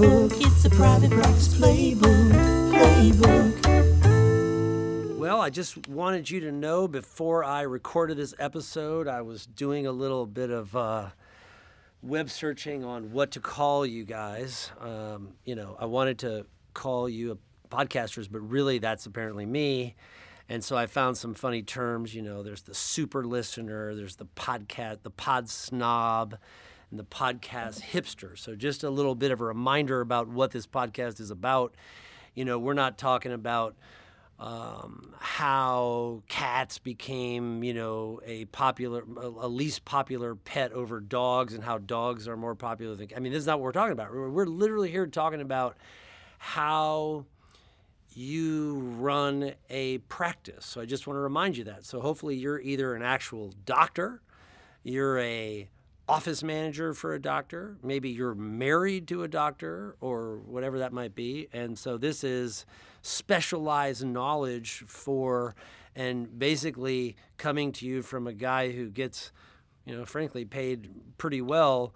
playbook. It's a private practice playbook. Playbook. Well, I just wanted you to know before I recorded this episode, I was doing a little bit of uh, web searching on what to call you guys. Um, you know, I wanted to call you podcasters, but really that's apparently me. And so I found some funny terms. You know, there's the super listener, there's the podcast, the pod snob, the podcast hipster. So just a little bit of a reminder about what this podcast is about. You know, we're not talking about um, how cats became, you know, a popular, a least popular pet over dogs, and how dogs are more popular than. I mean, this is not what we're talking about. We're, we're literally here talking about how you run a practice. So I just want to remind you that. So hopefully you're either an actual doctor, you're a office manager for a doctor, maybe you're married to a doctor or whatever that might be. And so this is specialized knowledge for and basically coming to you from a guy who gets, you know, frankly paid pretty well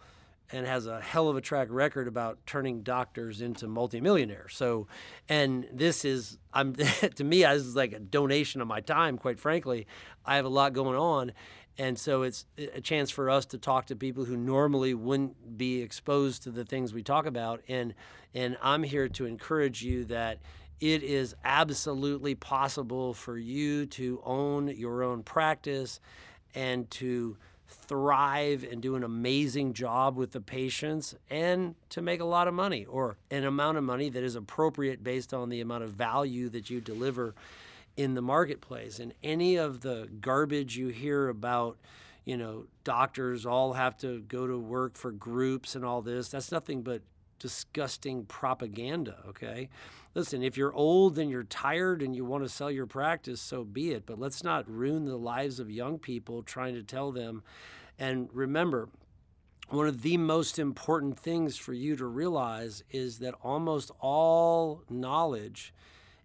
and has a hell of a track record about turning doctors into multimillionaires. So, and this is, I'm to me, this is like a donation of my time. Quite frankly, I have a lot going on, and so it's a chance for us to talk to people who normally wouldn't be exposed to the things we talk about. And and I'm here to encourage you that it is absolutely possible for you to own your own practice and to thrive and do an amazing job with the patients and to make a lot of money or an amount of money that is appropriate based on the amount of value that you deliver in the marketplace. And any of the garbage you hear about, you know, doctors all have to go to work for groups and all this, that's nothing but disgusting propaganda, okay? Listen, if you're old and you're tired and you want to sell your practice, so be it. But let's not ruin the lives of young people trying to tell them. And remember, one of the most important things for you to realize is that almost all knowledge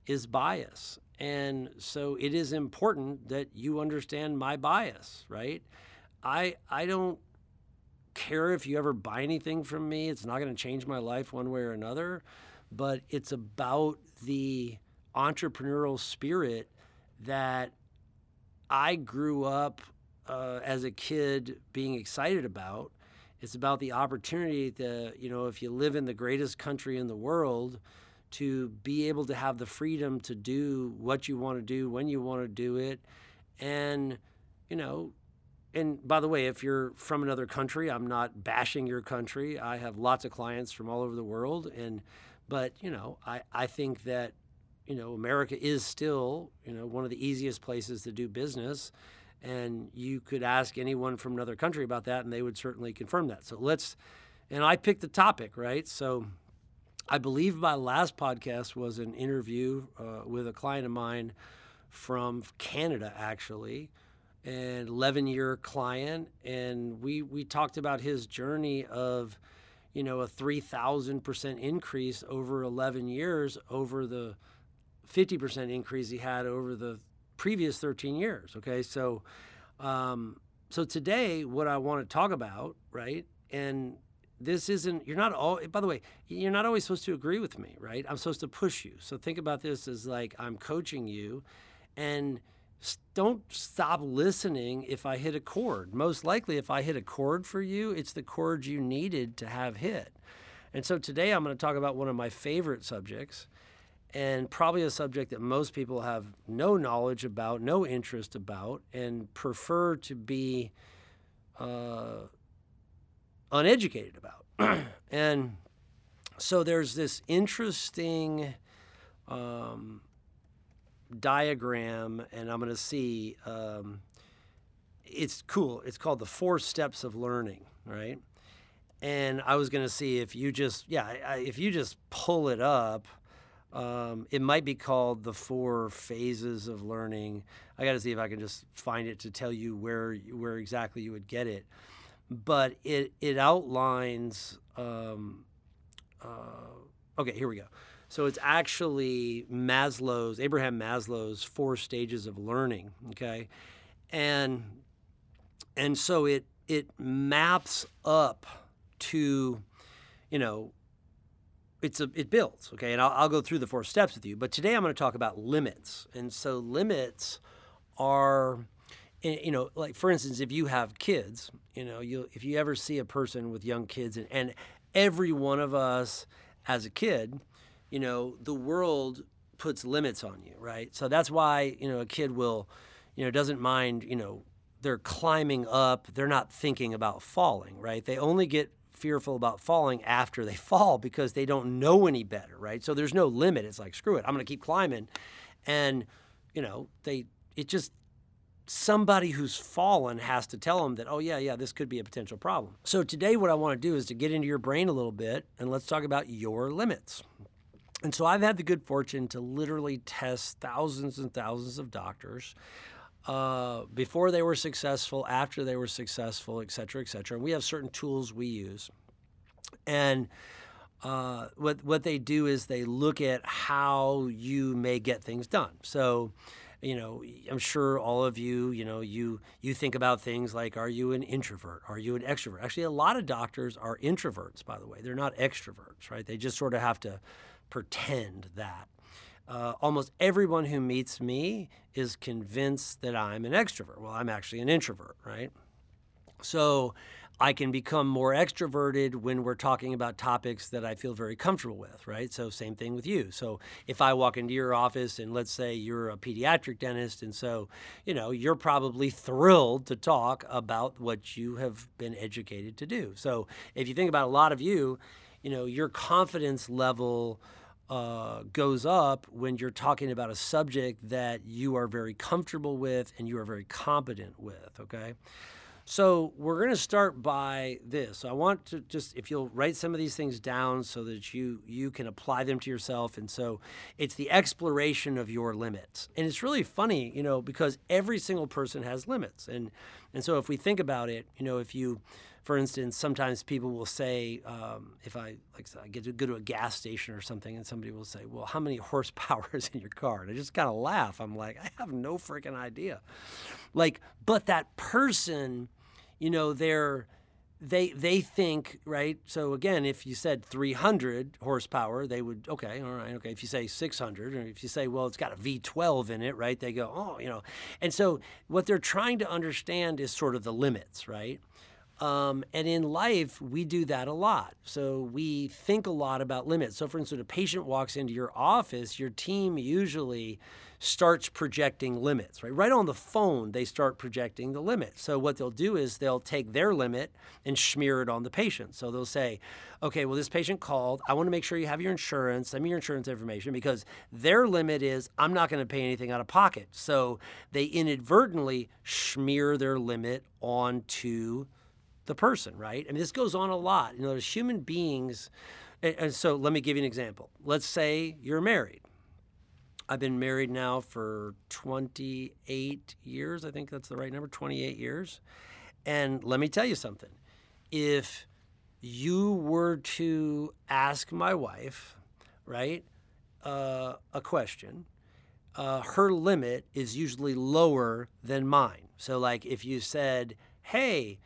is bias. And so it is important that you understand my bias, right? I I don't care if you ever buy anything from me. It's not going to change my life one way or another but it's about the entrepreneurial spirit that I grew up uh, as a kid being excited about. It's about the opportunity that, you know, if you live in the greatest country in the world, to be able to have the freedom to do what you want to do when you want to do it. And, you know, and by the way, if you're from another country, I'm not bashing your country. I have lots of clients from all over the world. And, but, you know, I, I think that, you know, America is still, you know, one of the easiest places to do business. And you could ask anyone from another country about that, and they would certainly confirm that. So let's, and I picked the topic, right? So I believe my last podcast was an interview uh, with a client of mine from Canada, actually, an 11 year client. And we, we talked about his journey of, you know, a 3,000% increase over 11 years over the 50% increase he had over the previous 13 years. Okay. So, um, so today, what I want to talk about, right? And this isn't, you're not all, by the way, you're not always supposed to agree with me, right? I'm supposed to push you. So think about this as like I'm coaching you and, don't stop listening if I hit a chord. Most likely, if I hit a chord for you, it's the chord you needed to have hit. And so today I'm going to talk about one of my favorite subjects, and probably a subject that most people have no knowledge about, no interest about, and prefer to be uh, uneducated about. and so there's this interesting. Um, diagram, and I'm going to see. Um, it's cool. It's called the four steps of learning, right? And I was going to see if you just, yeah, I, if you just pull it up, um, it might be called the four phases of learning. I got to see if I can just find it to tell you where where exactly you would get it. But it it outlines. Um, uh, okay, here we go. So it's actually Maslow's, Abraham Maslow's four stages of learning. Okay, and and so it it maps up to, you know, it's a it builds okay and I'll, I'll go through the four steps with you but today i'm going to talk about limits and so limits are eh, you know like for instance if you have kids you know you if you ever see a person with young kids and, and every one of us as a kid you know the world puts limits on you right so that's why you know a kid will you know doesn't mind you know they're climbing up they're not thinking about falling right they only get fearful about falling after they fall because they don't know any better, right? So there's no limit. It's like, screw it, I'm going to keep climbing. And, you know, they, it just, somebody who's fallen has to tell them that, oh, yeah, yeah, this could be a potential problem. So today, what I want to do is to get into your brain a little bit and let's talk about your limits. And so I've had the good fortune to literally test thousands and thousands of doctors uh, before they were successful, after they were successful, et cetera, et cetera. And we have certain tools we use. And uh, what what they do is they look at how you may get things done. So, you know, I'm sure all of you, you know, you you think about things like, are you an introvert? Are you an extrovert? Actually, a lot of doctors are introverts, by the way. They're not extroverts, right? They just sort of have to pretend that uh, almost everyone who meets me is convinced that I'm an extrovert. Well, I'm actually an introvert, right? So I can become more extroverted when we're talking about topics that I feel very comfortable with, right? So, same thing with you. So, if I walk into your office and let's say you're a pediatric dentist, and so, you know, you're probably thrilled to talk about what you have been educated to do. So, if you think about a lot of you, you know, your confidence level uh, goes up when you're talking about a subject that you are very comfortable with and you are very competent with, okay? So we're going to start by this. I want to just if you'll write some of these things down so that you you can apply them to yourself and so it's the exploration of your limits. And it's really funny, you know, because every single person has limits. And and so if we think about it, you know, if you for instance, sometimes people will say, um, if I like, I get to go to a gas station or something, and somebody will say, "Well, how many horsepower is in your car?" And I just kind of laugh. I'm like, I have no freaking idea. Like, but that person, you know, they're they they think right. So again, if you said 300 horsepower, they would okay, all right, okay. If you say 600, or if you say, well, it's got a V12 in it, right? They go, oh, you know. And so what they're trying to understand is sort of the limits, right? Um, and in life, we do that a lot. So we think a lot about limits. So, for instance, a patient walks into your office, your team usually starts projecting limits, right? Right on the phone, they start projecting the limit. So, what they'll do is they'll take their limit and smear it on the patient. So, they'll say, okay, well, this patient called. I want to make sure you have your insurance. Send me your insurance information because their limit is I'm not going to pay anything out of pocket. So, they inadvertently smear their limit onto the person, right? I mean, this goes on a lot. You know, there's human beings. And, so let me give you an example. Let's say you're married. I've been married now for 28 years. I think that's the right number 28 years. And let me tell you something. If you were to ask my wife, right, uh, a question, uh, her limit is usually lower than mine. So, like, if you said, hey,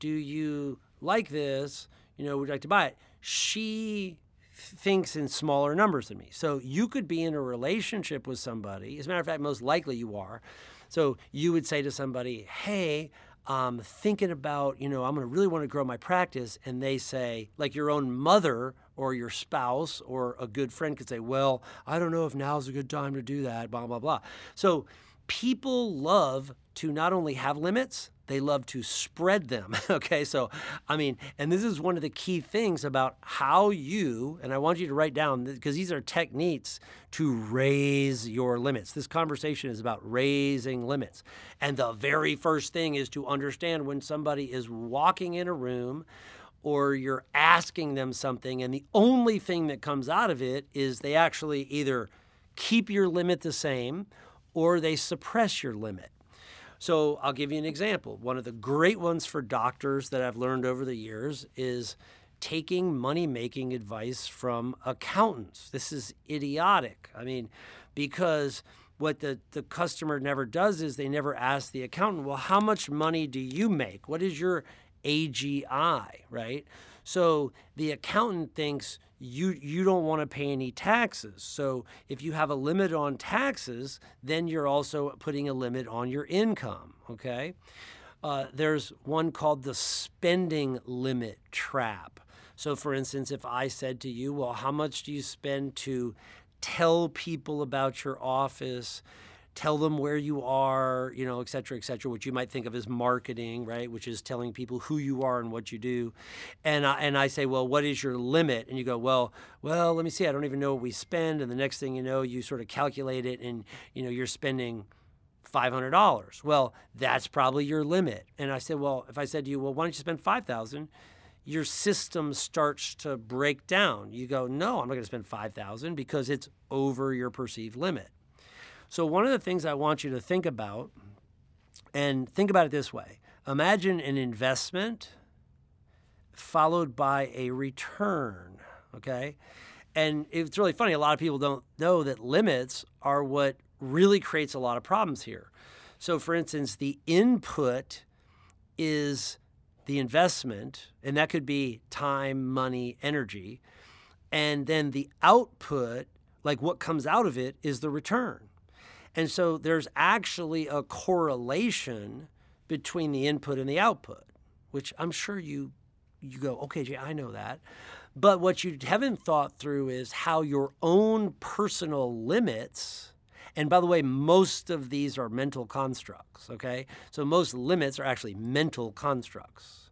do you like this? You know, would you like to buy it? She thinks in smaller numbers than me. So you could be in a relationship with somebody. As a matter of fact, most likely you are. So you would say to somebody, hey, I'm thinking about, you know, I'm going to really want to grow my practice. And they say, like your own mother or your spouse or a good friend could say, well, I don't know if now's a good time to do that, blah, blah, blah. So people love to not only have limits, they love to spread them. okay, so I mean, and this is one of the key things about how you, and I want you to write down because these are techniques to raise your limits. This conversation is about raising limits. And the very first thing is to understand when somebody is walking in a room or you're asking them something, and the only thing that comes out of it is they actually either keep your limit the same or they suppress your limit. So I'll give you an example. One of the great ones for doctors that I've learned over the years is taking money making advice from accountants. This is idiotic. I mean, because what the, the customer never does is they never ask the accountant, well, how much money do you make? What is your AGI, right? So the accountant thinks you you don't want to pay any taxes. So if you have a limit on taxes, then you're also putting a limit on your income. Okay. Uh, there's one called the spending limit trap. So, for instance, if I said to you, Well, how much do you spend to tell people about your office? Tell them where you are, you know, et cetera, et cetera, which you might think of as marketing, right? Which is telling people who you are and what you do. And I, and I say, well, what is your limit? And you go, well, well, let me see. I don't even know what we spend. And the next thing you know, you sort of calculate it, and you know, you're spending. $500. Well, that's probably your limit. And I said, well, if I said to you, well, why don't you spend 5000 your system starts to break down. You go, no, I'm not going to spend 5000 because it's over your perceived limit. So, one of the things I want you to think about, and think about it this way imagine an investment followed by a return, okay? And it's really funny, a lot of people don't know that limits are what really creates a lot of problems here. So, for instance, the input is the investment, and that could be time, money, energy. And then the output, like what comes out of it, is the return. And so there's actually a correlation between the input and the output, which I'm sure you you go, okay, Jay, I know that. But what you haven't thought through is how your own personal limits, and by the way, most of these are mental constructs, okay? So most limits are actually mental constructs.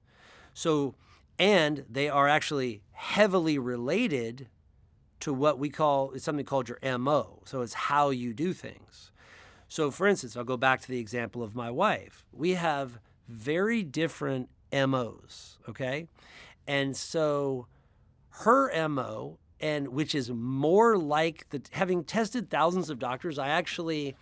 So, and they are actually heavily related to what we call, it's something called your MO. So it's how you do things. So, for instance, I'll go back to the example of my wife. We have very different MOs, okay? And so her MO, and which is more like the having tested thousands of doctors, I actually,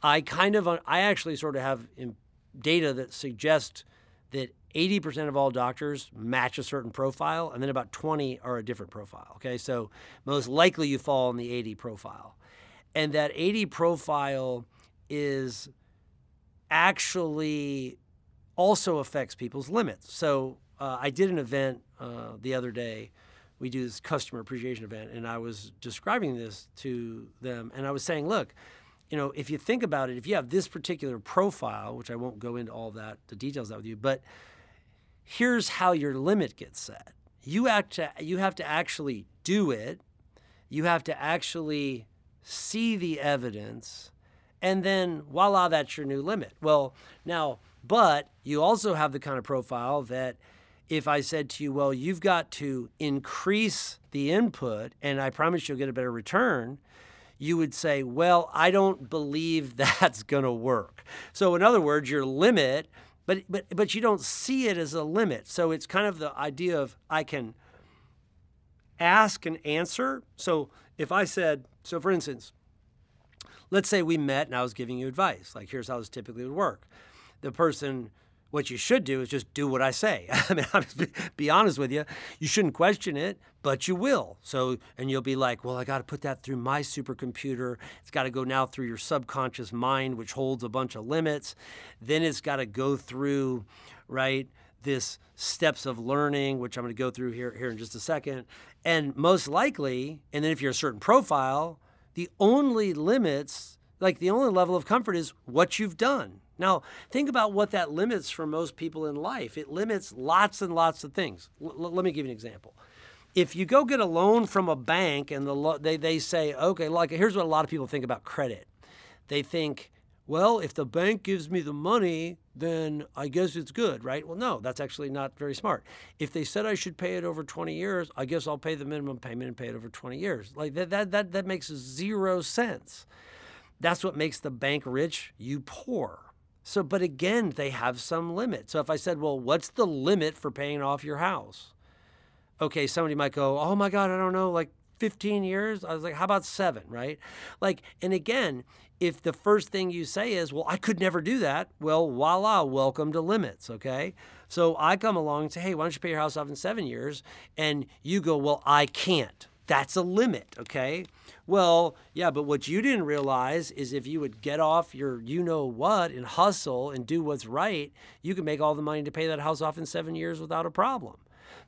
I kind of, I actually sort of have um, data that suggests that 80% of all doctors match a certain profile, and then about 20 are a different profile. Okay, so most likely you fall in the 80 profile. And that 80 profile is actually also affects people's limits. So uh, I did an event uh, the other day. We do this customer appreciation event, and I was describing this to them, and I was saying, look, you know, if you think about it, if you have this particular profile, which I won't go into all that the details that with you, but here's how your limit gets set. You to you have to actually do it. You have to actually see the evidence and then voila, that's your new limit. Well, now, but you also have the kind of profile that if I said to you, well, you've got to increase the input and I promise you'll get a better return, you would say, well, I don't believe that's going to work. So, in other words, your limit, but, but, but you don't see it as a limit. So, it's kind of the idea of I can ask and answer. So, if I said, so for instance, let's say we met and I was giving you advice. Like, here's how this typically would work. The person, what you should do is just do what I say. I mean, I'll be, honest with you. You shouldn't question it, but you will. So, and you'll be like, well, I got to put that through my supercomputer. It's got to go now through your subconscious mind, which holds a bunch of limits. Then it's got to go through, right? This steps of learning, which I'm going to go through here, here in just a second. And most likely, and then if you're a certain profile, the only limits, like the only level of comfort is what you've done. Now, think about what that limits for most people in life. It limits lots and lots of things. L- let me give you an example. If you go get a loan from a bank and the lo- they, they say, okay, like here's what a lot of people think about credit. They think, well, if the bank gives me the money, then I guess it's good, right? Well, no, that's actually not very smart. If they said I should pay it over 20 years, I guess I'll pay the minimum payment and pay it over 20 years. Like that that that, that makes zero sense. That's what makes the bank rich, you poor. So, but again, they have some limit. So if I said, well, what's the limit for paying off your house? Okay, somebody might go, oh my God, I don't know, like 15 years? I was like, how about seven, right? Like, and again, if the first thing you say is, well, I could never do that, well, voila, welcome to limits, okay? So I come along and say, hey, why don't you pay your house off in seven years? And you go, well, I can't. That's a limit, okay? Well, yeah, but what you didn't realize is if you would get off your you know what and hustle and do what's right, you can make all the money to pay that house off in seven years without a problem.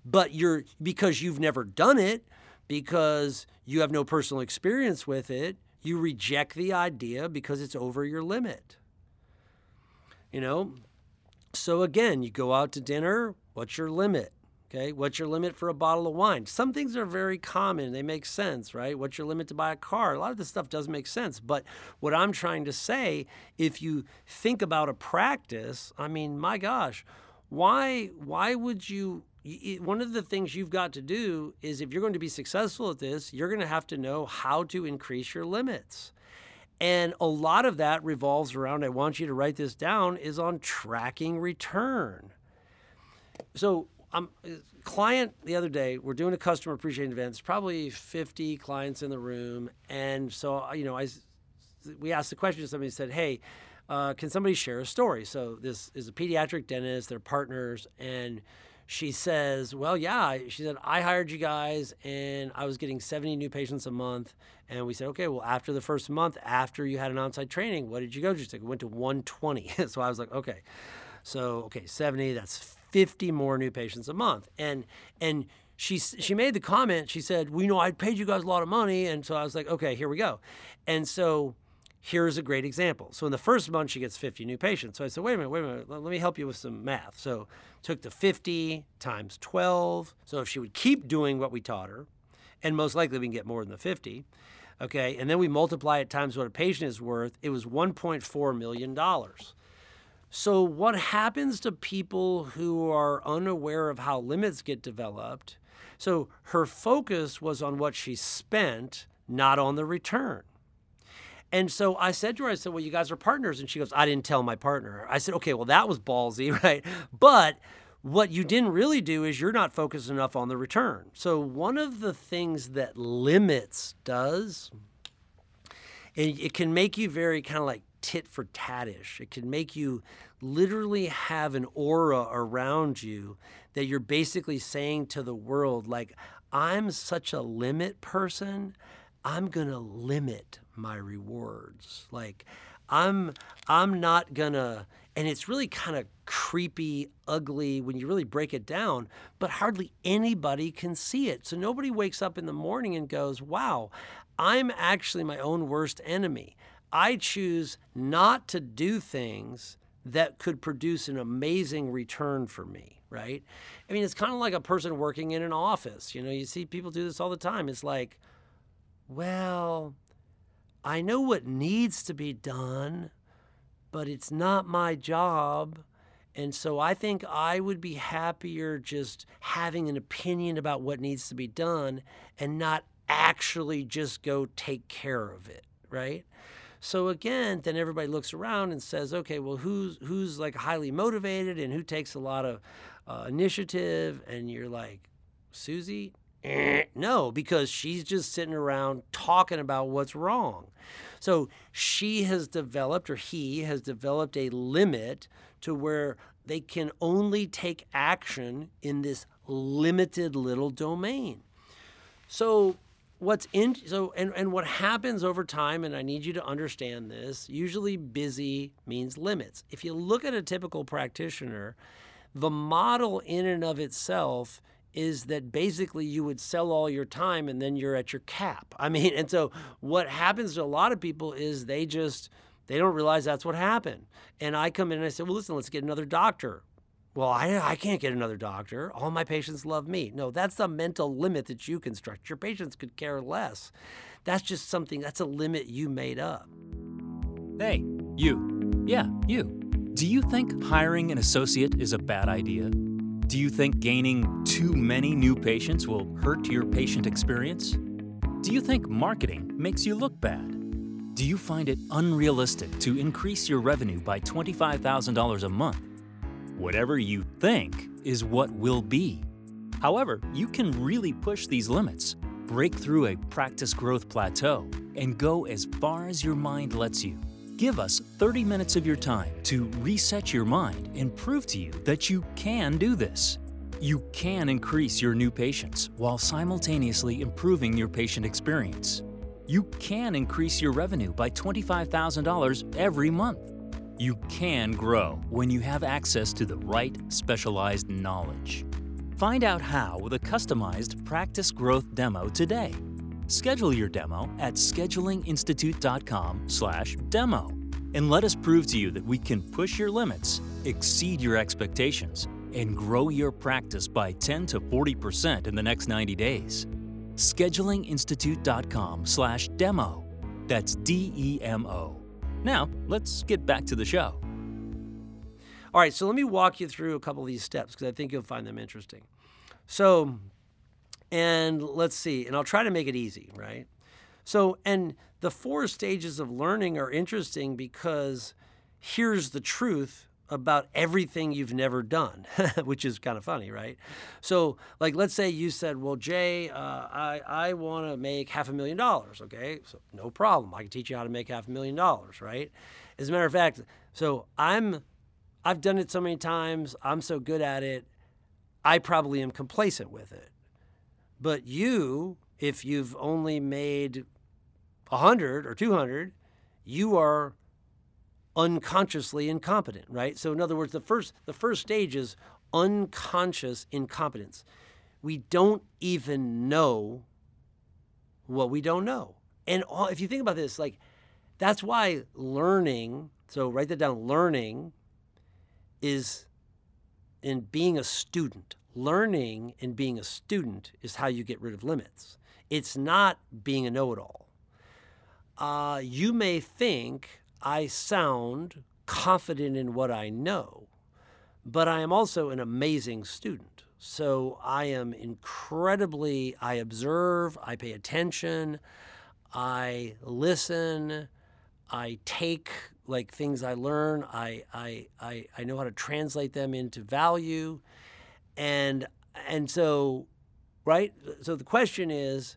But you're because you've never done it, because you have no personal experience with it, you reject the idea because it's over your limit. You know? So again, you go out to dinner, what's your limit? Okay, what's your limit for a bottle of wine? Some things are very common, they make sense, right? What's your limit to buy a car? A lot of this stuff does make sense, but what I'm trying to say, if you think about a practice, I mean, my gosh, why why would you one of the things you've got to do is if you're going to be successful at this, you're going to have to know how to increase your limits. And a lot of that revolves around, I want you to write this down, is on tracking return. So, I'm um, client the other day, we're doing a customer appreciation event. Probably 50 clients in the room. And so, you know, I, we asked the question, to somebody said, hey, uh, can somebody share a story? So this is a pediatric dentist, they're partners, and she says, Well, yeah. She said, I hired you guys and I was getting 70 new patients a month. And we said, Okay, well, after the first month, after you had an on site training, what did you go to? She said, We went to 120. so I was like, Okay. So, okay, 70, that's 50 more new patients a month. And, and, she, she made the comment, she said, Well, you know, I paid you guys a lot of money. And so I was like, Okay, here we go. And so here's a great example. So in the first month, she gets 50 new patients. So I said, wait a minute, wait a minute, let me help you with some math. So took the 50 times 12. So if she would keep doing what we taught her, and most likely we can get more than the 50, okay, and then we multiply it times what a patient is worth, it was $1.4 million. So what happens to people who are unaware of how limits get developed? So her focus was on what she spent, not on the return. And so I said to her, I said, Well, you guys are partners. And she goes, I didn't tell my partner. I said, Okay, well, that was ballsy, right? But what you didn't really do is you're not focused enough on the return. So one of the things that limits does, it, it can make you very kind of like tit for tatish. It can make you literally have an aura around you that you're basically saying to the world, like, I'm such a limit person. I'm going to limit my rewards. Like I'm I'm not going to and it's really kind of creepy, ugly when you really break it down, but hardly anybody can see it. So nobody wakes up in the morning and goes, "Wow, I'm actually my own worst enemy." I choose not to do things that could produce an amazing return for me, right? I mean, it's kind of like a person working in an office. You know, you see people do this all the time. It's like, well, I know what needs to be done, but it's not my job. And so I think I would be happier just having an opinion about what needs to be done and not actually just go take care of it, right? So again, then everybody looks around and says, okay, well, who's who's like highly motivated and who takes a lot of uh, initiative? And you're like, Susie, No, because she's just sitting around talking about what's wrong. So she has developed, or he has developed, a limit to where they can only take action in this limited little domain. So what's in so and, and what happens over time and i need you to understand this usually busy means limits if you look at a typical practitioner the model in and of itself is that basically you would sell all your time and then you're at your cap. I mean, and so what happens to a lot of people is they just they don't realize that's what happened. And I come in and I say, "Well, listen, let's get another doctor." Well, I, I can't get another doctor. All my patients love me. No, that's the mental limit that you construct. Your patients could care less. That's just something, that's a limit you made up. Hey, you. Yeah, you. Do you think hiring an associate is a bad idea? Do you think gaining too many new patients will hurt your patient experience? Do you think marketing makes you look bad? Do you find it unrealistic to increase your revenue by $25,000 a month? Whatever you think is what will be. However, you can really push these limits, break through a practice growth plateau, and go as far as your mind lets you. Give us 30 minutes of your time to reset your mind and prove to you that you can do this. You can increase your new patients while simultaneously improving your patient experience. You can increase your revenue by $25,000 every month. You can grow when you have access to the right specialized knowledge. Find out how with a customized practice growth demo today. Schedule your demo at schedulinginstitute.com/demo and let us prove to you that we can push your limits, exceed your expectations, and grow your practice by 10 to 40% in the next 90 days. schedulinginstitute.com/demo. That's D E M O. Now, let's get back to the show. All right, so let me walk you through a couple of these steps because I think you'll find them interesting. So, and let's see, and I'll try to make it easy, right? So, and the four stages of learning are interesting because here's the truth about everything you've never done, which is kind of funny, right? So, like, let's say you said, "Well, Jay, uh, I I want to make half a million dollars." Okay, so no problem. I can teach you how to make half a million dollars, right? As a matter of fact, so I'm, I've done it so many times. I'm so good at it. I probably am complacent with it. But you, if you've only made 100 or 200, you are unconsciously incompetent, right? So in other words, the first the first stage is unconscious incompetence. We don't even know what we don't know. And all, if you think about this, like that's why learning, so write that down, learning is in being a student. Learning and being a student is how you get rid of limits. It's not being a know-it-all. Uh, you may think I sound confident in what I know, but I am also an amazing student. So I am incredibly, I observe, I pay attention, I listen, I take like things I learn, I, I, I, I know how to translate them into value. And, and so, right? So the question is,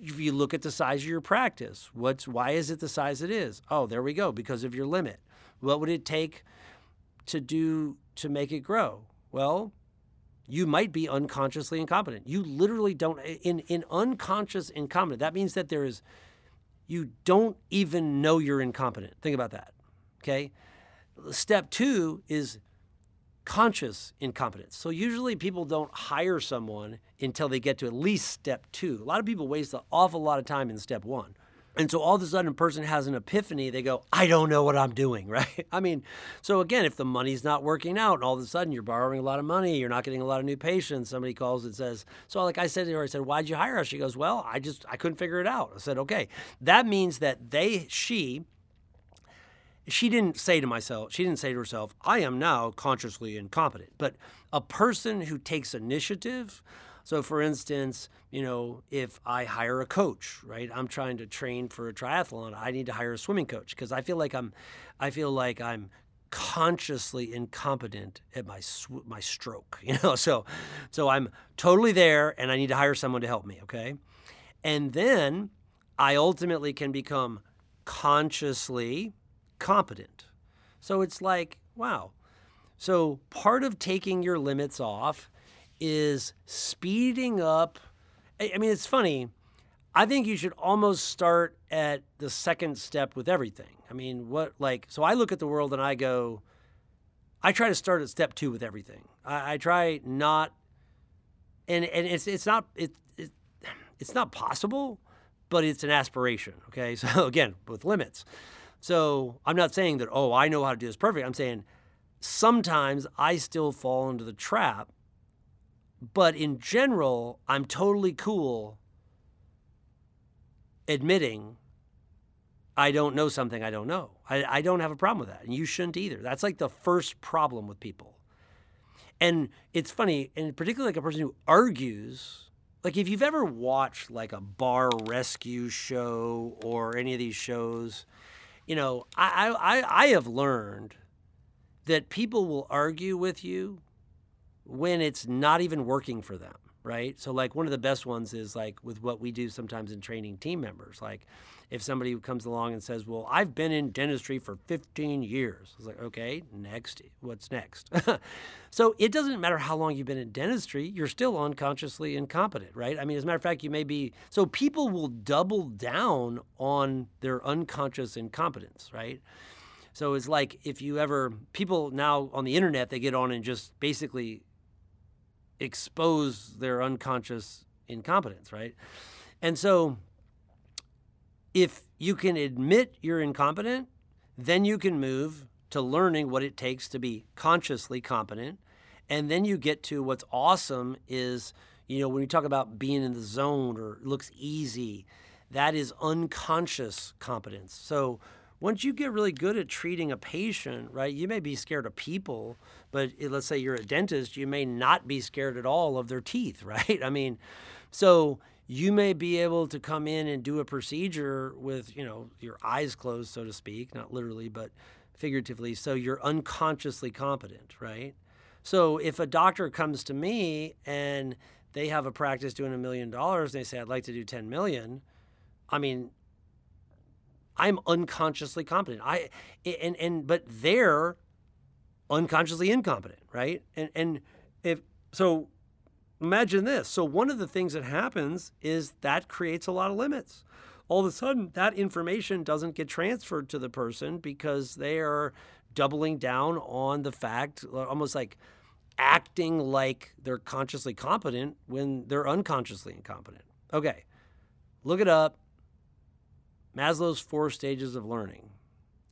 if you look at the size of your practice, what's why is it the size it is? Oh, there we go, because of your limit. What would it take to do to make it grow? Well, you might be unconsciously incompetent. You literally don't in in unconscious incompetent. That means that there is you don't even know you're incompetent. Think about that. Okay? Step 2 is conscious incompetence. So usually people don't hire someone until they get to at least step two. A lot of people waste an awful lot of time in step one. And so all of a sudden a person has an epiphany, they go, I don't know what I'm doing, right? I mean, so again, if the money's not working out and all of a sudden you're borrowing a lot of money, you're not getting a lot of new patients, somebody calls and says, So like I said to her, I said, Why'd you hire us? She goes, Well, I just I couldn't figure it out. I said, Okay. That means that they she she didn't say to myself, she didn't say to herself, I am now consciously incompetent. But a person who takes initiative, so for instance, you know, if I hire a coach, right? I'm trying to train for a triathlon, I need to hire a swimming coach because I feel like I'm I feel like I'm consciously incompetent at my sw- my stroke, you know. So so I'm totally there and I need to hire someone to help me, okay? And then I ultimately can become consciously competent. So it's like, wow. So part of taking your limits off is speeding up. I mean, it's funny. I think you should almost start at the second step with everything. I mean, what, like, so I look at the world and I go, I try to start at step two with everything. I, I try not, and, and it's, it's not, it, it, it's not possible, but it's an aspiration. Okay. So again, with limits. So I'm not saying that, oh, I know how to do this perfect. I'm saying sometimes I still fall into the trap. But in general, I'm totally cool admitting I don't know something I don't know. I, I don't have a problem with that. And you shouldn't either. That's like the first problem with people. And it's funny, and particularly like a person who argues like if you've ever watched like a bar rescue show or any of these shows you know, I, I, I have learned that people will argue with you when it's not even working for them. Right? So like one of the best ones is like with what we do sometimes in training team members. Like if somebody comes along and says, "Well, I've been in dentistry for 15 years," it's like, "Okay, next, what's next?" so it doesn't matter how long you've been in dentistry; you're still unconsciously incompetent, right? I mean, as a matter of fact, you may be. So people will double down on their unconscious incompetence, right? So it's like if you ever people now on the internet they get on and just basically expose their unconscious incompetence, right? And so if you can admit you're incompetent, then you can move to learning what it takes to be consciously competent. And then you get to what's awesome is, you know, when you talk about being in the zone or looks easy, that is unconscious competence. So once you get really good at treating a patient, right, you may be scared of people, but let's say you're a dentist, you may not be scared at all of their teeth, right? I mean, so you may be able to come in and do a procedure with, you know, your eyes closed, so to speak, not literally, but figuratively. So you're unconsciously competent, right? So if a doctor comes to me and they have a practice doing a million dollars and they say, I'd like to do 10 million, I mean, I'm unconsciously competent. I and and but they're unconsciously incompetent, right? And and if so imagine this. So one of the things that happens is that creates a lot of limits. All of a sudden that information doesn't get transferred to the person because they are doubling down on the fact almost like acting like they're consciously competent when they're unconsciously incompetent. Okay. Look it up Maslow's four stages of learning.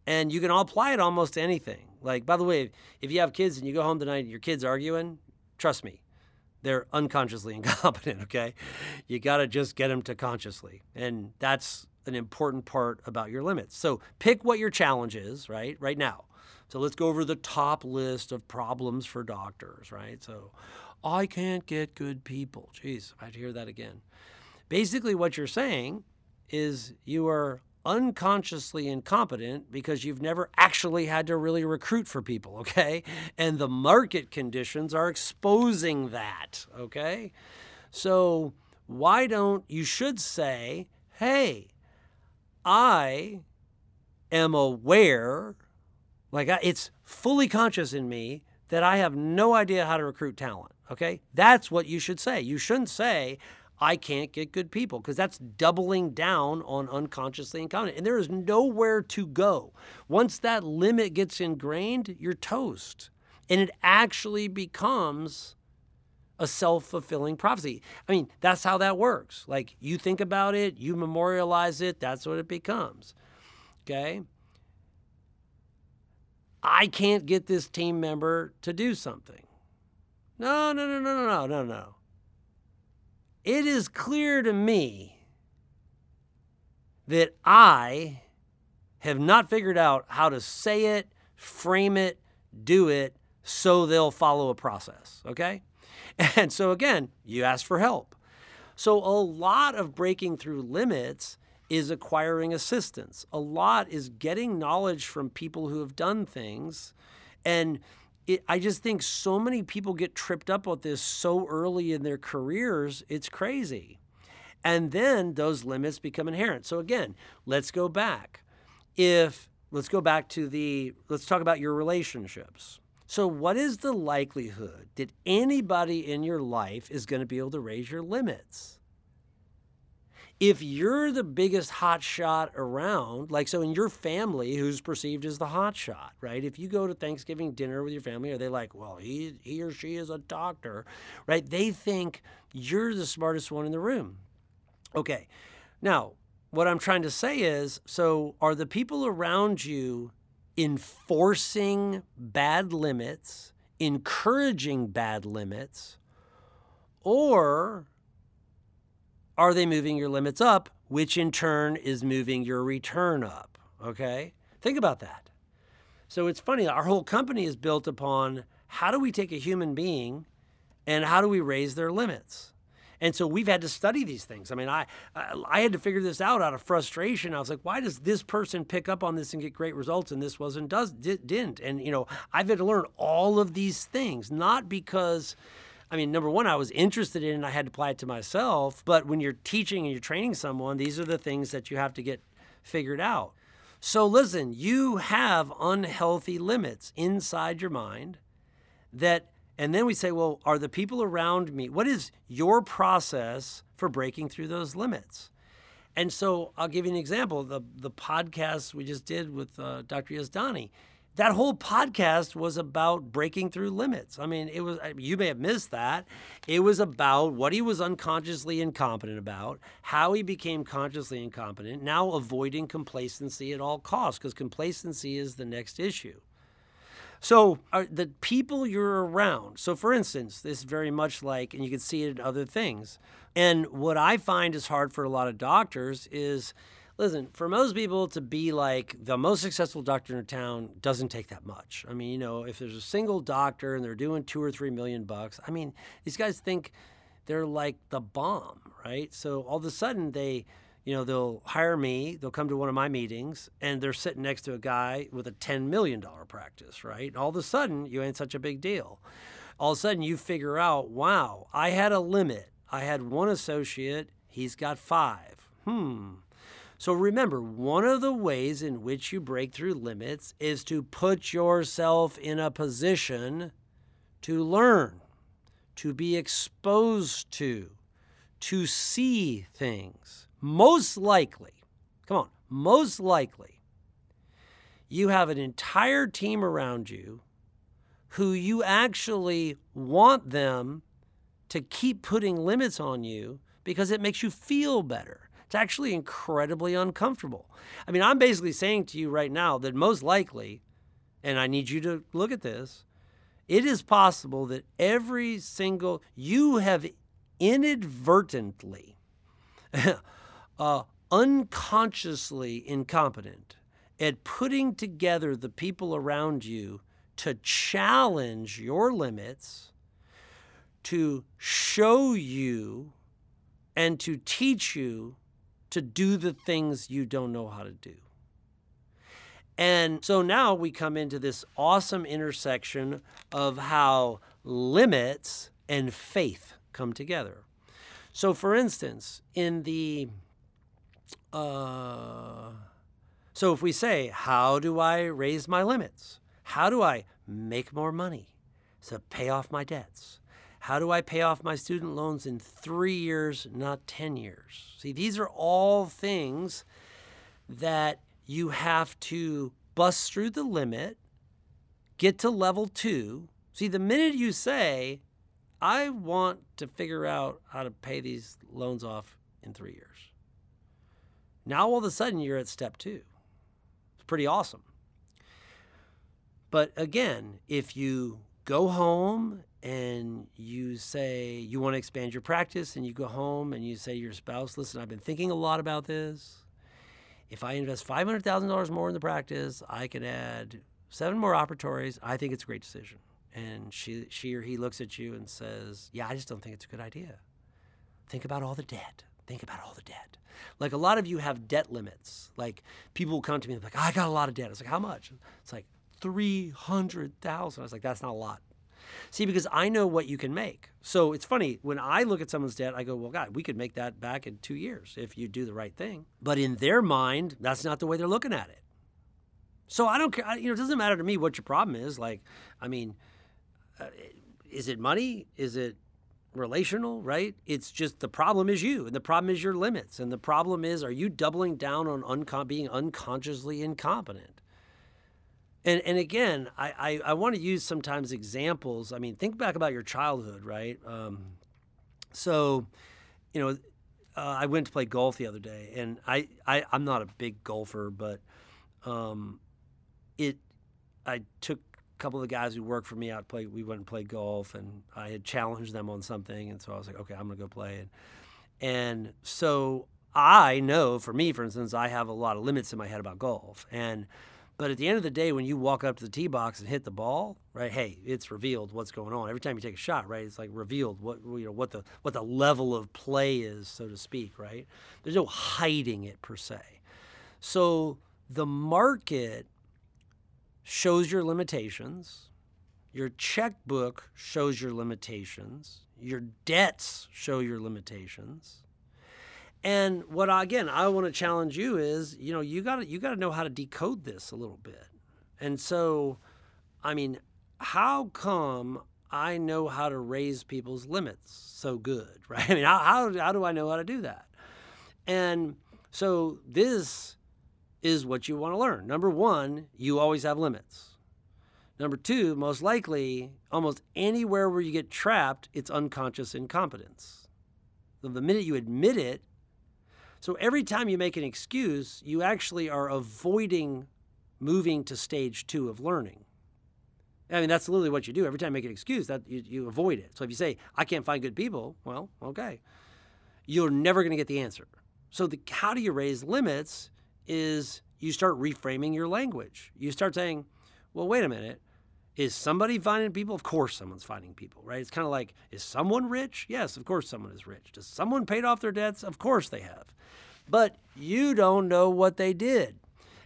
And you can apply it almost to anything. Like, by the way, if you have kids and you go home tonight and your kids arguing, trust me, they're unconsciously incompetent, okay? You got to just get them to consciously. And that's an important part about your limits. So pick what your challenge is, right? Right now. So let's go over the top list of problems for doctors, right? So I can't get good people. Jeez, I'd hear that again. Basically, what you're saying is you are unconsciously incompetent because you've never actually had to really recruit for people, okay? And the market conditions are exposing that, okay? So why don't you should say, hey, I am aware, like it's fully conscious in me that I have no idea how to recruit talent, okay? That's what you should say. You shouldn't say, I can't get good people because that's doubling down on unconsciously incompetent. And there is nowhere to go. Once that limit gets ingrained, you're toast. And it actually becomes a self fulfilling prophecy. I mean, that's how that works. Like you think about it, you memorialize it, that's what it becomes. Okay? I can't get this team member to do something. No, no, no, no, no, no, no, no. It is clear to me that I have not figured out how to say it, frame it, do it so they'll follow a process. Okay? And so again, you ask for help. So a lot of breaking through limits is acquiring assistance. A lot is getting knowledge from people who have done things and it, I just think so many people get tripped up with this so early in their careers, it's crazy. And then those limits become inherent. So again, let's go back. If let's go back to the let's talk about your relationships. So what is the likelihood that anybody in your life is going to be able to raise your limits? If you're the biggest hot shot around, like so in your family, who's perceived as the hot shot, right? If you go to Thanksgiving dinner with your family, are they like, well, he, he or she is a doctor, right? They think you're the smartest one in the room. Okay. Now, what I'm trying to say is so are the people around you enforcing bad limits, encouraging bad limits, or are they moving your limits up, which in turn is moving your return up? Okay? Think about that. So it's funny, our whole company is built upon how do we take a human being and how do we raise their limits? And so we've had to study these things. I mean, I, I had to figure this out out of frustration. I was like, why does this person pick up on this and get great results and this wasn't does didn't? And you know, I've had to learn all of these things, not because I mean, number one, I was interested in and I had to apply it to myself. But when you're teaching and you're training someone, these are the things that you have to get figured out. So listen, you have unhealthy limits inside your mind that, and then we say, well, are the people around me, what is your process for breaking through those limits? And so I'll give you an example. The, the podcast we just did with uh, Dr. Yazdani, that whole podcast was about breaking through limits. I mean, it was you may have missed that. It was about what he was unconsciously incompetent about, how he became consciously incompetent, now avoiding complacency at all costs because complacency is the next issue. So, uh, the people you're around. So, for instance, this is very much like, and you can see it in other things. And what I find is hard for a lot of doctors is listen, for most people to be like the most successful doctor in a town doesn't take that much. I mean, you know, if there's a single doctor and they're doing two or three million bucks, I mean, these guys think they're like the bomb, right? So all of a sudden they, you know, they'll hire me, they'll come to one of my meetings, and they're sitting next to a guy with a $10 million practice, right? And all of a sudden, you ain't such a big deal. All of a sudden, you figure out, wow, I had a limit. I had one associate, he's got five. Hmm, so remember, one of the ways in which you break through limits is to put yourself in a position to learn, to be exposed to, to see things. Most likely, come on, most likely, you have an entire team around you who you actually want them to keep putting limits on you because it makes you feel better. Actually incredibly uncomfortable. I mean, I'm basically saying to you right now that most likely, and I need you to look at this, it is possible that every single, you have inadvertently, uh, unconsciously incompetent at putting together the people around you to challenge your limits, to show you, and to teach you to do the things you don't know how to do. And so now we come into this awesome intersection of how limits and faith come together. So, for instance, in the uh, so if we say, how do I raise my limits? How do I make more money to pay off my debts? How do I pay off my student loans in three years, not 10 years? See, these are all things that you have to bust through the limit, get to level two. See, the minute you say, I want to figure out how to pay these loans off in three years, now all of a sudden you're at step two. It's pretty awesome. But again, if you go home and you say you want to expand your practice and you go home and you say to your spouse, listen, I've been thinking a lot about this. If I invest $500,000 more in the practice, I can add seven more operatories. I think it's a great decision. And she, she or he looks at you and says, yeah, I just don't think it's a good idea. Think about all the debt. Think about all the debt. Like a lot of you have debt limits. Like people will come to me and be like, I got a lot of debt. It's like, how much? It's like 300,000. I was like, that's not a lot. See, because I know what you can make. So it's funny when I look at someone's debt, I go, well, God, we could make that back in two years if you do the right thing. But in their mind, that's not the way they're looking at it. So I don't care. You know, it doesn't matter to me what your problem is. Like, I mean, uh, is it money? Is it relational? Right? It's just the problem is you, and the problem is your limits, and the problem is are you doubling down on being unconsciously incompetent? And, and again, I, I, I want to use sometimes examples. I mean, think back about your childhood, right? Um, so, you know, uh, I went to play golf the other day, and I, I I'm not a big golfer, but um, it I took a couple of the guys who worked for me out play. We went and played golf, and I had challenged them on something, and so I was like, okay, I'm gonna go play. And so I know, for me, for instance, I have a lot of limits in my head about golf, and but at the end of the day, when you walk up to the tee box and hit the ball, right? Hey, it's revealed what's going on. Every time you take a shot, right? It's like revealed what you know what the what the level of play is, so to speak, right? There's no hiding it per se. So the market shows your limitations. Your checkbook shows your limitations. Your debts show your limitations. And what I, again I want to challenge you is, you know, you got to you got to know how to decode this a little bit. And so, I mean, how come I know how to raise people's limits so good, right? I mean, how, how, how do I know how to do that? And so this is what you want to learn. Number one, you always have limits. Number two, most likely, almost anywhere where you get trapped, it's unconscious incompetence. The minute you admit it, so every time you make an excuse, you actually are avoiding moving to stage two of learning. I mean, that's literally what you do. Every time you make an excuse, that you, you avoid it. So if you say, I can't find good people, well, okay. You're never going to get the answer. So the how do you raise limits is you start reframing your language. You start saying, well, wait a minute. Is somebody finding people? Of course, someone's finding people, right? It's kind of like, is someone rich? Yes, of course, someone is rich. Does someone paid off their debts? Of course, they have. But you don't know what they did.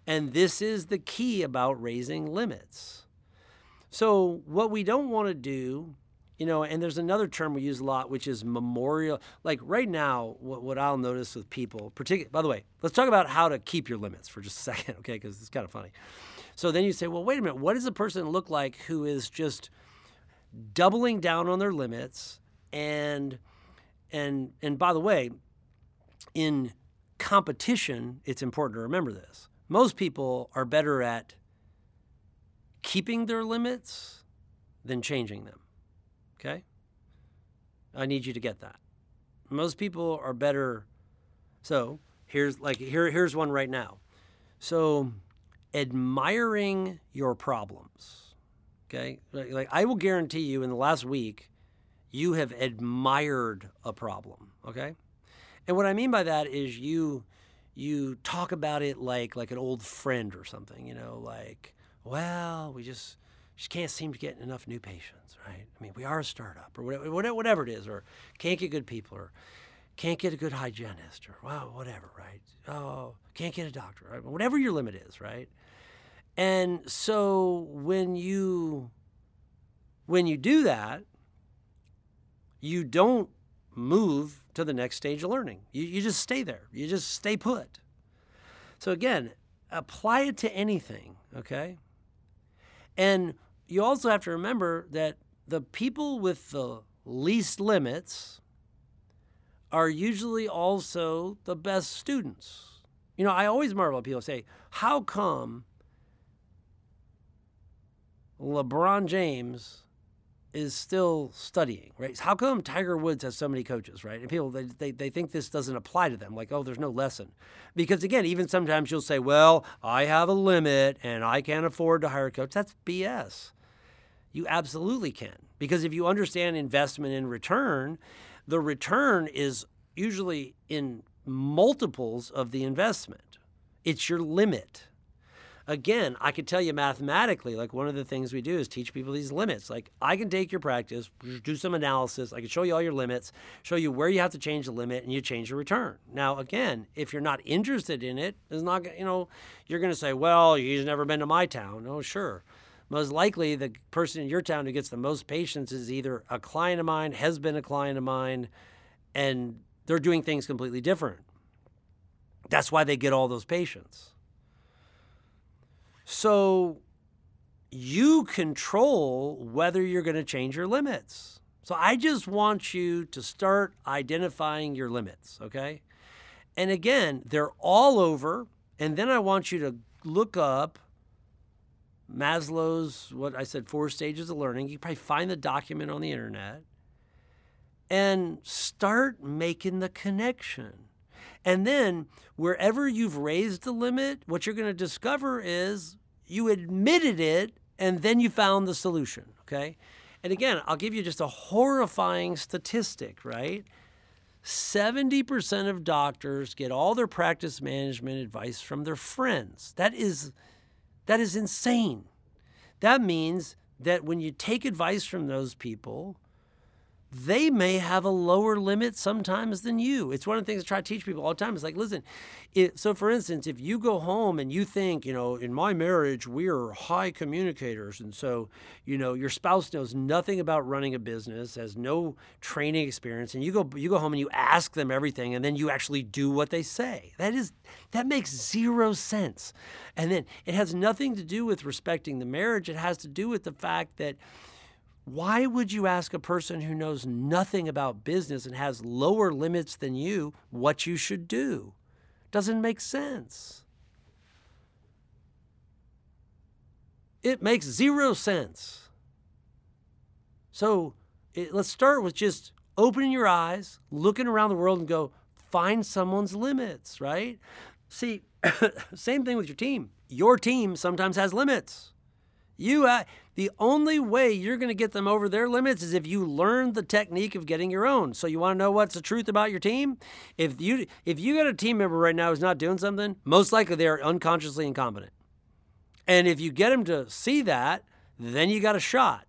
And this is the key about raising limits. So, what we don't want to do, you know, and there's another term we use a lot, which is memorial. Like right now, what, what I'll notice with people, particularly, by the way, let's talk about how to keep your limits for just a second, okay? Because it's kind of funny. So then you say, well, wait a minute, what does a person look like who is just doubling down on their limits and and and by the way, in competition, it's important to remember this. Most people are better at keeping their limits than changing them. Okay? I need you to get that. Most people are better. So here's like here here's one right now. So admiring your problems. Okay? Like, like I will guarantee you in the last week you have admired a problem. Okay? And what I mean by that is you you talk about it like like an old friend or something, you know, like, well, we just just can't seem to get enough new patients, right? I mean, we are a startup or whatever, whatever it is, or can't get good people, or can't get a good hygienist, or wow, whatever, right? Oh, can't get a doctor, right? Whatever your limit is, right? And so when you when you do that, you don't move to the next stage of learning. You, you just stay there. You just stay put. So again, apply it to anything, okay? And you also have to remember that the people with the least limits are usually also the best students. You know, I always marvel at people say, how come LeBron James is still studying, right? How come Tiger Woods has so many coaches, right? And people they, they, they think this doesn't apply to them, like, oh, there's no lesson. Because again, even sometimes you'll say, well, I have a limit and I can't afford to hire a coach. That's BS. You absolutely can. Because if you understand investment in return, the return is usually in multiples of the investment. It's your limit again, I could tell you mathematically, like one of the things we do is teach people these limits. Like I can take your practice, do some analysis, I can show you all your limits, show you where you have to change the limit, and you change your return. Now, again, if you're not interested in it, it's not you know, you're going to say, well, he's never been to my town. Oh, sure. Most likely, the person in your town who gets the most patients is either a client of mine, has been a client of mine, and they're doing things completely different. That's why they get all those patients. So you control whether you're going to change your limits. So I just want you to start identifying your limits, okay? And again, they're all over. And then I want you to look up Maslow's, what I said, four stages of learning. You probably find the document on the internet and start making the connection. And then wherever you've raised the limit, what you're going to discover is you admitted it, and then you found the solution, okay? And again, I'll give you just a horrifying statistic, right? 70% of doctors get all their practice management advice from their friends. That is that is insane. That means that when you take advice from those people, they may have a lower limit sometimes than you. It's one of the things I try to teach people all the time. It's like, listen, it, so for instance, if you go home and you think, you know, in my marriage, we are high communicators. And so, you know, your spouse knows nothing about running a business, has no training experience, and you go you go home and you ask them everything, and then you actually do what they say. That is that makes zero sense. And then it has nothing to do with respecting the marriage. It has to do with the fact that why would you ask a person who knows nothing about business and has lower limits than you what you should do? Doesn't make sense. It makes zero sense. So it, let's start with just opening your eyes, looking around the world, and go find someone's limits, right? See, same thing with your team. Your team sometimes has limits. You, uh, the only way you're going to get them over their limits is if you learn the technique of getting your own. So you want to know what's the truth about your team? If you if you got a team member right now who's not doing something, most likely they are unconsciously incompetent. And if you get them to see that, then you got a shot.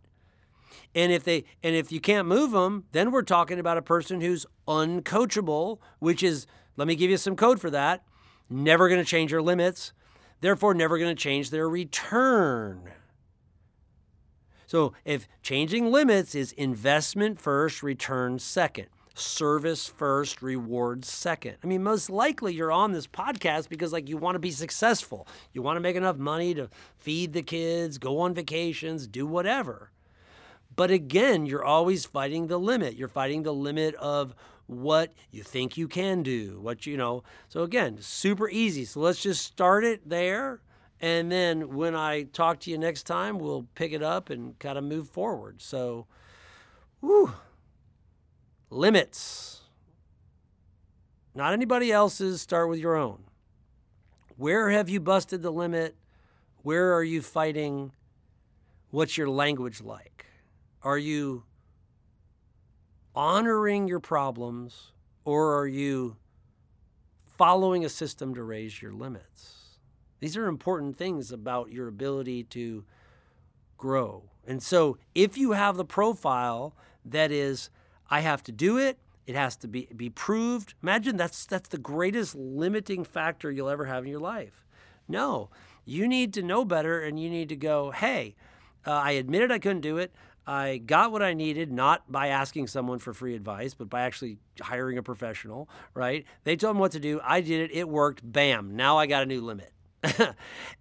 And if they and if you can't move them, then we're talking about a person who's uncoachable, which is let me give you some code for that. Never going to change their limits, therefore never going to change their return. So if changing limits is investment first, return second, service first, reward second. I mean, most likely you're on this podcast because like you want to be successful. You want to make enough money to feed the kids, go on vacations, do whatever. But again, you're always fighting the limit. You're fighting the limit of what you think you can do, what you know. So again, super easy. So let's just start it there and then when I talk to you next time, we'll pick it up and kind of move forward. So, whew, limits. Not anybody else's, start with your own. Where have you busted the limit? Where are you fighting? What's your language like? Are you honoring your problems or are you following a system to raise your limits? These are important things about your ability to grow. And so if you have the profile that is, I have to do it, it has to be, be proved. Imagine that's that's the greatest limiting factor you'll ever have in your life. No, you need to know better and you need to go, hey, uh, I admitted I couldn't do it. I got what I needed, not by asking someone for free advice, but by actually hiring a professional, right? They told me what to do. I did it. It worked. Bam. Now I got a new limit.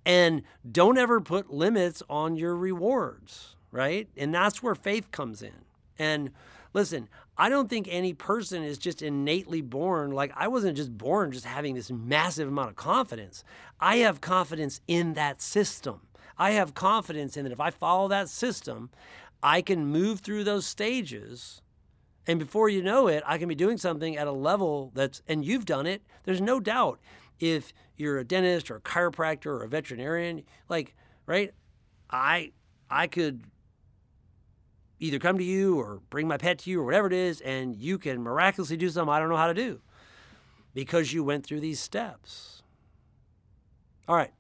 and don't ever put limits on your rewards, right? And that's where faith comes in. And listen, I don't think any person is just innately born. Like, I wasn't just born just having this massive amount of confidence. I have confidence in that system. I have confidence in that if I follow that system, I can move through those stages. And before you know it, I can be doing something at a level that's, and you've done it. There's no doubt if you're a dentist or a chiropractor or a veterinarian, like, right? I I could either come to you or bring my pet to you or whatever it is, and you can miraculously do something I don't know how to do because you went through these steps. All right.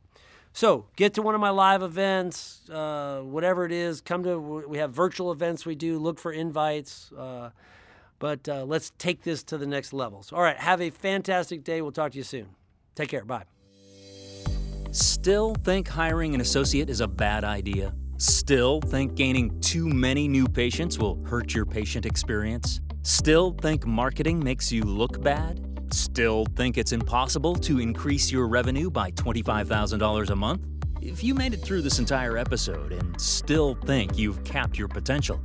So get to one of my live events, uh, whatever it is. Come to, we have virtual events we do. Look for invites. Uh, but uh, let's take this to the next level. So, all right. Have a fantastic day. We'll talk to you soon. Take care. Bye. Still think hiring an associate is a bad idea? Still think gaining too many new patients will hurt your patient experience? Still think marketing makes you look bad? Still think it's impossible to increase your revenue by $25,000 a month? If you made it through this entire episode and still think you've capped your potential,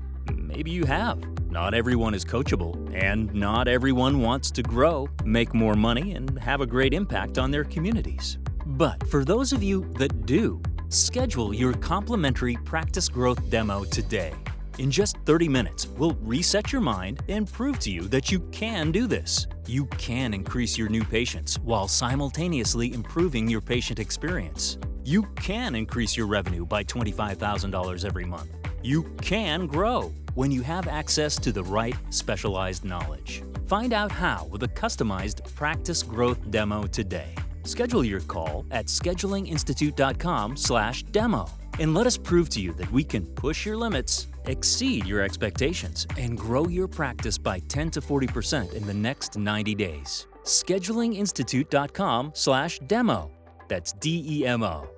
maybe you have. Not everyone is coachable, and not everyone wants to grow, make more money, and have a great impact on their communities. But for those of you that do, schedule your complimentary practice growth demo today. In just 30 minutes, we'll reset your mind and prove to you that you can do this. You can increase your new patients while simultaneously improving your patient experience. You can increase your revenue by $25,000 every month. You can grow when you have access to the right specialized knowledge. Find out how with a customized practice growth demo today. Schedule your call at schedulinginstitute.com/demo. and let us prove to you that we can push your limits, exceed your expectations, and grow your practice by 10 to 40% in the next 90 days. SchedulingInstitute.com slash demo. That's D E M O.